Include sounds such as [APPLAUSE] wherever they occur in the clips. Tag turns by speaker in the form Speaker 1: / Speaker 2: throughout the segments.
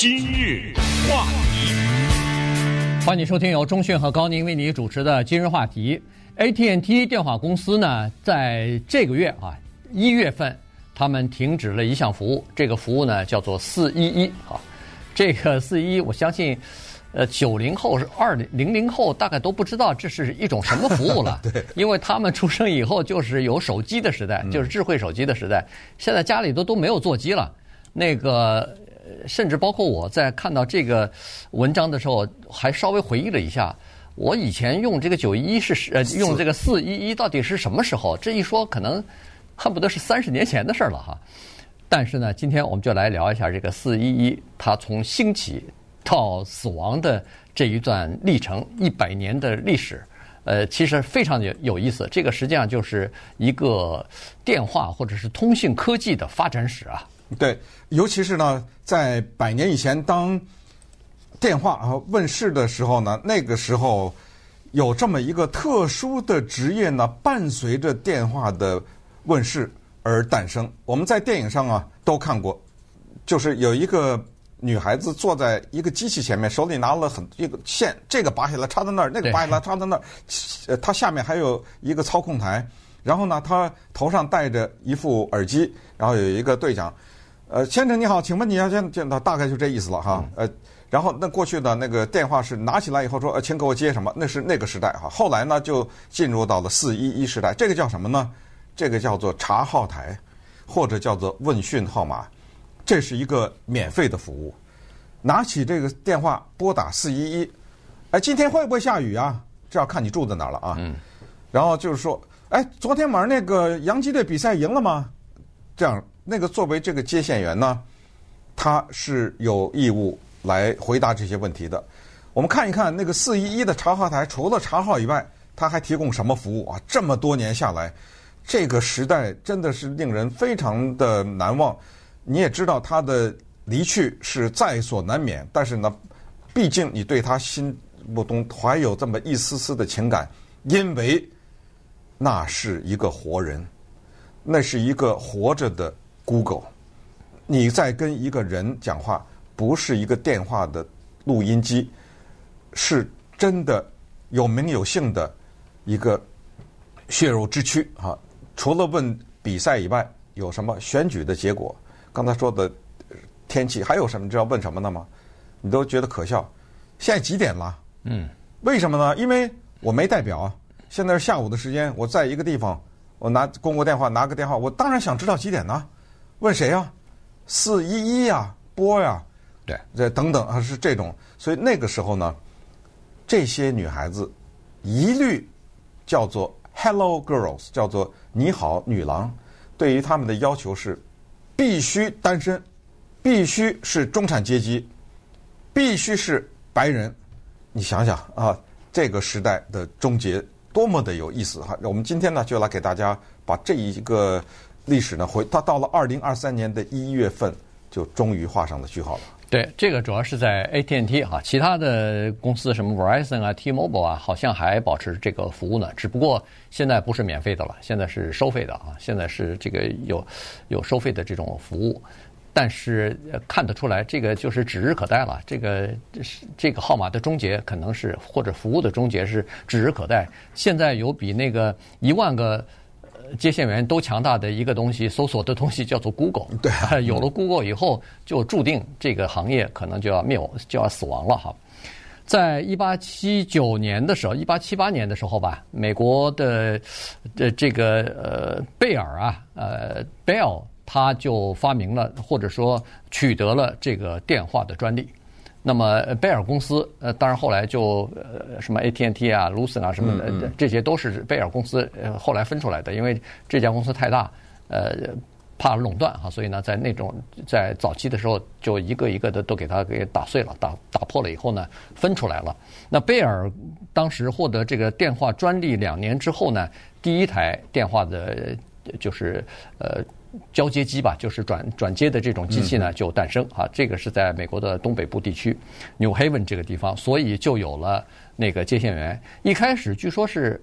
Speaker 1: 今日话题，
Speaker 2: 欢迎收听由中讯和高宁为你主持的今日话题。AT&T 电话公司呢，在这个月啊一月份，他们停止了一项服务，这个服务呢叫做四一一啊。这个四一一，我相信，呃，九零后是二零零后大概都不知道这是一种什么服务了。[LAUGHS]
Speaker 3: 对，
Speaker 2: 因为他们出生以后就是有手机的时代，就是智慧手机的时代，现在家里都都没有座机了。那个。甚至包括我在看到这个文章的时候，还稍微回忆了一下，我以前用这个九一一是呃用这个四一一到底是什么时候？这一说可能恨不得是三十年前的事儿了哈。但是呢，今天我们就来聊一下这个四一一，它从兴起到死亡的这一段历程，一百年的历史，呃，其实非常有有意思。这个实际上就是一个电话或者是通信科技的发展史啊。
Speaker 3: 对，尤其是呢，在百年以前，当电话啊问世的时候呢，那个时候有这么一个特殊的职业呢，伴随着电话的问世而诞生。我们在电影上啊都看过，就是有一个女孩子坐在一个机器前面，手里拿了很一个线，这个拔下来插在那儿，那个拔下来插在那儿，呃，她下面还有一个操控台，然后呢，她头上戴着一副耳机，然后有一个对讲。呃，先生你好，请问你要见见到，大概就这意思了哈。呃，然后那过去的那个电话是拿起来以后说，呃，请给我接什么？那是那个时代哈。后来呢，就进入到了四一一时代，这个叫什么呢？这个叫做查号台，或者叫做问讯号码。这是一个免费的服务。拿起这个电话拨打四一一，哎，今天会不会下雨啊？这要看你住在哪儿了啊。嗯。然后就是说，哎，昨天晚上那个洋基队比赛赢了吗？这样。那个作为这个接线员呢，他是有义务来回答这些问题的。我们看一看那个四一一的查号台，除了查号以外，他还提供什么服务啊？这么多年下来，这个时代真的是令人非常的难忘。你也知道他的离去是在所难免，但是呢，毕竟你对他心目中怀有这么一丝丝的情感，因为那是一个活人，那是一个活着的。Google，你在跟一个人讲话，不是一个电话的录音机，是真的有名有姓的一个血肉之躯啊！除了问比赛以外，有什么选举的结果？刚才说的天气，还有什么？你知道问什么的吗？你都觉得可笑。现在几点了？嗯，为什么呢？因为我没代表啊，现在是下午的时间，我在一个地方，我拿公共电话拿个电话，我当然想知道几点呢。问谁呀？四一一呀，波呀，对，这等等啊，是这种。所以那个时候呢，这些女孩子一律叫做 “Hello Girls”，叫做“你好，女郎”。对于他们的要求是，必须单身，必须是中产阶级，必须是白人。你想想啊，这个时代的终结多么的有意思哈！我们今天呢，就来给大家把这一个。历史呢，回它到了二零二三年的一月份，就终于画上了句号了。
Speaker 2: 对，这个主要是在 AT&T 哈，其他的公司什么 Verizon 啊、T-Mobile 啊，好像还保持这个服务呢。只不过现在不是免费的了，现在是收费的啊。现在是这个有有收费的这种服务，但是看得出来，这个就是指日可待了。这个是这个号码的终结可能是或者服务的终结是指日可待。现在有比那个一万个。接线员都强大的一个东西，搜索的东西叫做 Google。
Speaker 3: 对啊，[LAUGHS]
Speaker 2: 有了 Google 以后，就注定这个行业可能就要灭亡，就要死亡了哈。在一八七九年的时候，一八七八年的时候吧，美国的的这个呃贝尔啊，呃 Bell，他就发明了或者说取得了这个电话的专利。那么贝尔公司，呃，当然后来就呃什么 AT&T 啊、Lucent 啊什么的，这些都是贝尔公司呃后来分出来的。因为这家公司太大，呃，怕垄断哈，所以呢，在那种在早期的时候，就一个一个的都给它给打碎了、打打破了以后呢，分出来了。那贝尔当时获得这个电话专利两年之后呢，第一台电话的，就是呃。交接机吧，就是转转接的这种机器呢，就诞生啊。这个是在美国的东北部地区，New Haven 这个地方，所以就有了那个接线员。一开始据说是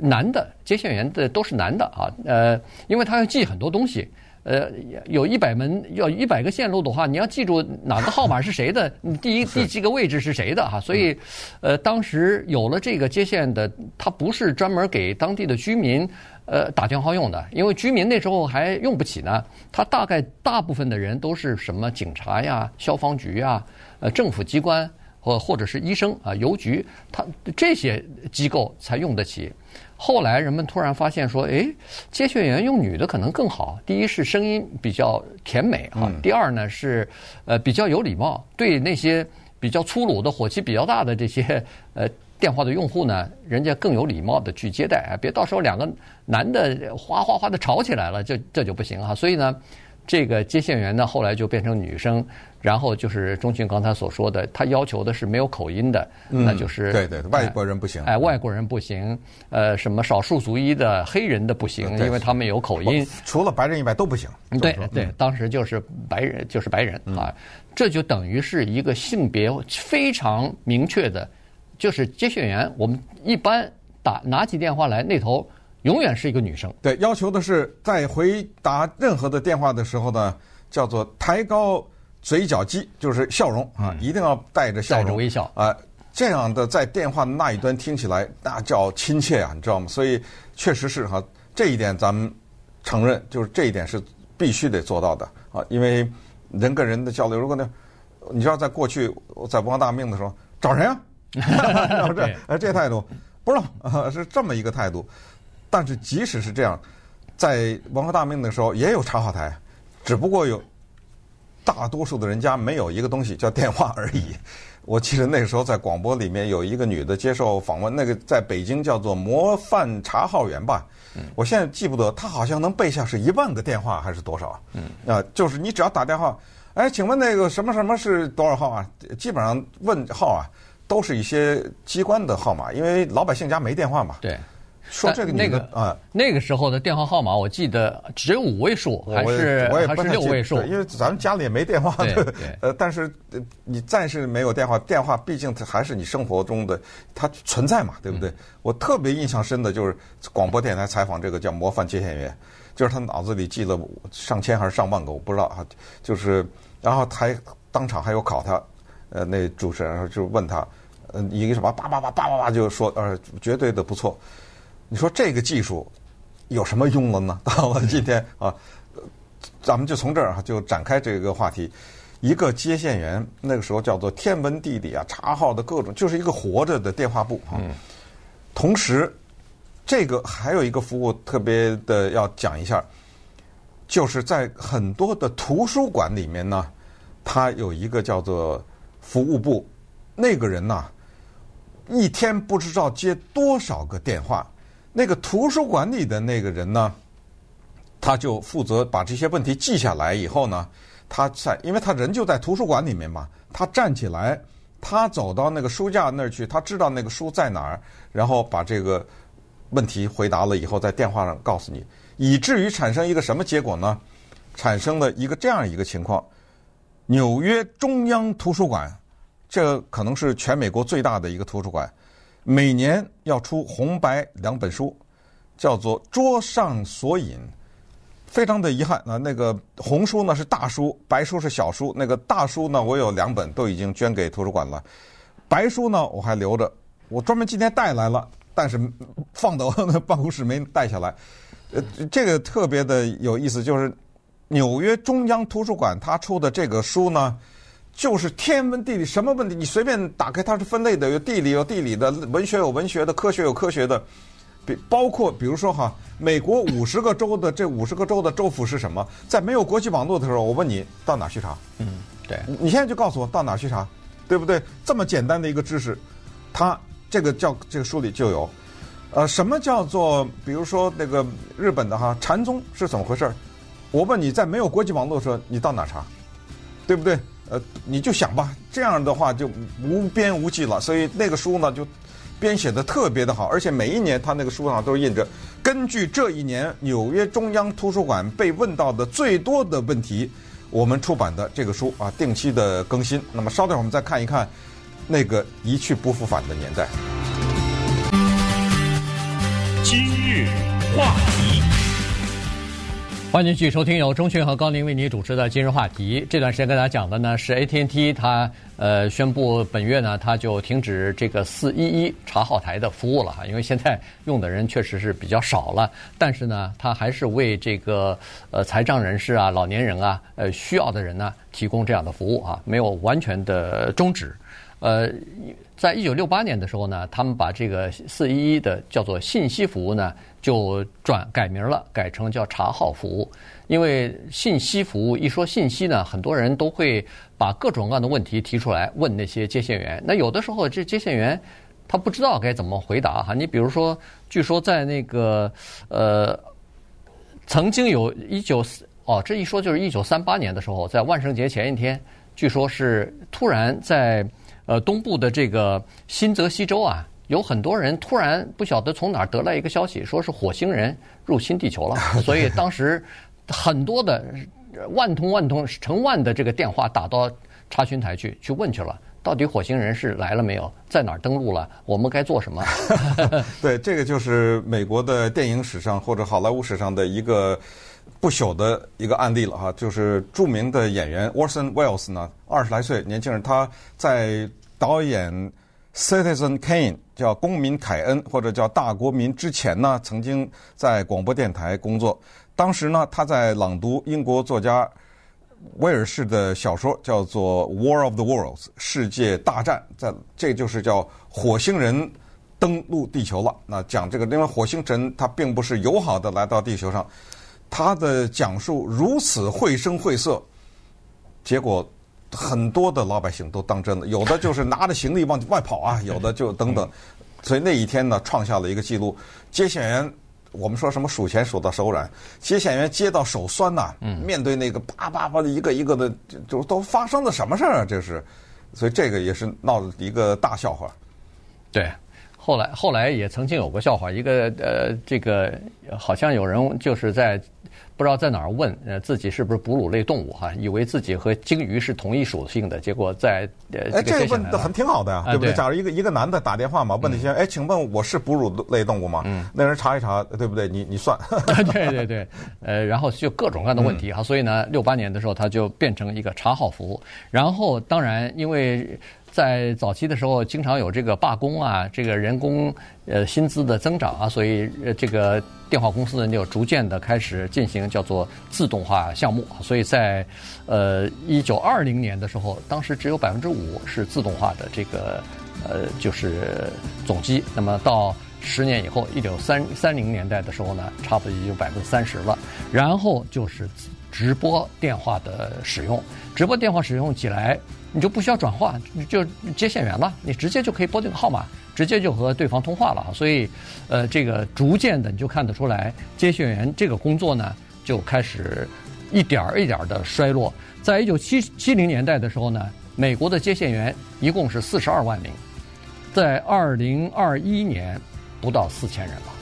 Speaker 2: 男的接线员的都是男的啊，呃，因为他要记很多东西，呃，有一百门要一百个线路的话，你要记住哪个号码是谁的，[LAUGHS] 你第一第几个位置是谁的哈。所以，呃，当时有了这个接线的，它不是专门给当地的居民呃打电话用的，因为居民那时候还用不起呢。它大概大部分的人都是什么警察呀、消防局呀、呃政府机关或或者是医生啊、邮局，它这些机构才用得起。后来人们突然发现说，诶，接线员用女的可能更好。第一是声音比较甜美哈，第二呢是呃比较有礼貌，对那些比较粗鲁的、火气比较大的这些 [LAUGHS] 呃电话的用户呢，人家更有礼貌的去接待啊，别到时候两个男的哗哗哗的吵起来了，这这就不行啊。所以呢，这个接线员呢后来就变成女生。然后就是钟迅刚才所说的，他要求的是没有口音的，嗯、那就是
Speaker 3: 对对，外国人不行，
Speaker 2: 哎，外国人不行，呃，什么少数族裔的黑人的不行，因为他们有口音，
Speaker 3: 除了白人以外都不行。
Speaker 2: 对对，嗯、当时就是白人就是白人、嗯、啊，这就等于是一个性别非常明确的，就是接线员，我们一般打拿起电话来，那头永远是一个女生。
Speaker 3: 对，要求的是在回答任何的电话的时候呢，叫做抬高。嘴角肌就是笑容啊，一定要带着笑容，
Speaker 2: 带着微笑
Speaker 3: 啊，这样的在电话的那一端听起来那叫亲切啊，你知道吗？所以确实是哈，这一点咱们承认，就是这一点是必须得做到的啊，因为人跟人的交流，如果呢，你知道在过去在文化大革命的时候找谁啊？[LAUGHS] [LAUGHS] 这哎这态度不知道啊，[LAUGHS] 是这么一个态度。但是即使是这样，在文化大革命的时候也有插话台，只不过有。大多数的人家没有一个东西叫电话而已。[LAUGHS] 我记得那个时候在广播里面有一个女的接受访问，那个在北京叫做模范查号员吧。我现在记不得，她好像能背下是一万个电话还是多少。啊，就是你只要打电话，哎，请问那个什么什么是多少号啊？基本上问号啊，都是一些机关的号码，因为老百姓家没电话嘛。
Speaker 2: 对。
Speaker 3: 说这个
Speaker 2: 那个啊，那个时候的电话号码，我记得只有五位数，还是还是六位数？
Speaker 3: 因为咱们家里也没电话，对，呃，但是你暂时没有电话，电话毕竟它还是你生活中的，它存在嘛，对不对？我特别印象深的就是广播电台采访这个叫模范接线员，就是他脑子里记了上千还是上万个，我不知道啊，就是然后还当场还有考他，呃，那主持人就问他，呃，一个什么叭叭叭叭叭叭就说，呃，绝对的不错。你说这个技术有什么用了呢？[LAUGHS] 到了今天啊，咱们就从这儿就展开这个话题。一个接线员那个时候叫做天文地理啊，查号的各种，就是一个活着的电话簿啊。同时，这个还有一个服务特别的要讲一下，就是在很多的图书馆里面呢，它有一个叫做服务部，那个人呢，一天不知道接多少个电话。那个图书馆里的那个人呢，他就负责把这些问题记下来以后呢，他在，因为他人就在图书馆里面嘛，他站起来，他走到那个书架那儿去，他知道那个书在哪儿，然后把这个问题回答了以后，在电话上告诉你，以至于产生一个什么结果呢？产生了一个这样一个情况：纽约中央图书馆，这可能是全美国最大的一个图书馆。每年要出红白两本书，叫做《桌上索引》。非常的遗憾啊，那个红书呢是大书，白书是小书。那个大书呢，我有两本都已经捐给图书馆了。白书呢，我还留着，我专门今天带来了，但是放到那办公室没带下来。呃，这个特别的有意思，就是纽约中央图书馆它出的这个书呢。就是天文地理什么问题，你随便打开，它是分类的，有地理有地理的，文学有文学的，科学有科学的，比包括比如说哈，美国五十个州的这五十个州的州府是什么？在没有国际网络的时候，我问你到哪去查？
Speaker 2: 嗯，对，
Speaker 3: 你现在就告诉我到哪去查，对不对？这么简单的一个知识，它这个叫这个书里就有，呃，什么叫做比如说那个日本的哈禅宗是怎么回事？我问你在没有国际网络的时候，你到哪查？对不对？呃，你就想吧，这样的话就无边无际了。所以那个书呢，就编写的特别的好，而且每一年他那个书上都印着，根据这一年纽约中央图书馆被问到的最多的问题，我们出版的这个书啊，定期的更新。那么稍等我们再看一看那个一去不复返的年代。
Speaker 1: 今日话题。
Speaker 2: 欢迎继续收听由钟迅和高宁为你主持的今日话题。这段时间跟大家讲的呢是 AT&T，它呃宣布本月呢它就停止这个四一一查号台的服务了哈，因为现在用的人确实是比较少了。但是呢，它还是为这个呃残障人士啊、老年人啊、呃需要的人呢提供这样的服务啊，没有完全的终止。呃，在一九六八年的时候呢，他们把这个四一一的叫做信息服务呢，就转改名了，改成叫查号服务。因为信息服务一说信息呢，很多人都会把各种各样的问题提出来问那些接线员。那有的时候这接线员他不知道该怎么回答哈。你比如说，据说在那个呃，曾经有一九哦，这一说就是一九三八年的时候，在万圣节前一天，据说是突然在。呃，东部的这个新泽西州啊，有很多人突然不晓得从哪儿得来一个消息，说是火星人入侵地球了。[LAUGHS] 所以当时很多的万通万通成万的这个电话打到查询台去去问去了，到底火星人是来了没有，在哪儿登陆了，我们该做什么？[LAUGHS]
Speaker 3: 对，这个就是美国的电影史上或者好莱坞史上的一个。不朽的一个案例了哈，就是著名的演员 Orson Welles 呢，二十来岁年轻人，他在导演《Citizen Kane》叫《公民凯恩》或者叫《大国民》之前呢，曾经在广播电台工作。当时呢，他在朗读英国作家威尔士的小说，叫做《War of the Worlds》世界大战，在这就是叫火星人登陆地球了。那讲这个，因为火星人他并不是友好的来到地球上。他的讲述如此绘声绘色，结果很多的老百姓都当真了，有的就是拿着行李往外跑啊，有的就等等。所以那一天呢，创下了一个记录。接线员，我们说什么数钱数到手软，接线员接到手酸呐。嗯。面对那个叭叭叭的一个一个的，就都发生了什么事儿啊？这是，所以这个也是闹了一个大笑话。
Speaker 2: 对。后来，后来也曾经有过笑话，一个呃，这个好像有人就是在不知道在哪儿问，呃，自己是不是哺乳类动物哈，以为自己和鲸鱼是同一属性的，结果在呃，
Speaker 3: 哎，这个问的很挺好的呀，对不对？假如一个一个男的打电话嘛，问那些，哎，请问我是哺乳类动物吗？嗯，那人查一查，对不对？你你算，[LAUGHS]
Speaker 2: 对对对，呃，然后就各种各样的问题哈，所以呢，六八年的时候他就变成一个查号服务，然后当然因为。在早期的时候，经常有这个罢工啊，这个人工呃薪资的增长啊，所以呃这个电话公司呢就逐渐的开始进行叫做自动化项目。所以在呃一九二零年的时候，当时只有百分之五是自动化的这个呃就是总机。那么到十年以后，一九三三零年代的时候呢，差不多也就百分之三十了。然后就是直播电话的使用，直播电话使用起来。你就不需要转化，就接线员了，你直接就可以拨这个号码，直接就和对方通话了。所以，呃，这个逐渐的你就看得出来，接线员这个工作呢，就开始一点儿一点儿的衰落。在一九七七零年代的时候呢，美国的接线员一共是四十二万名，在二零二一年不到四千人了。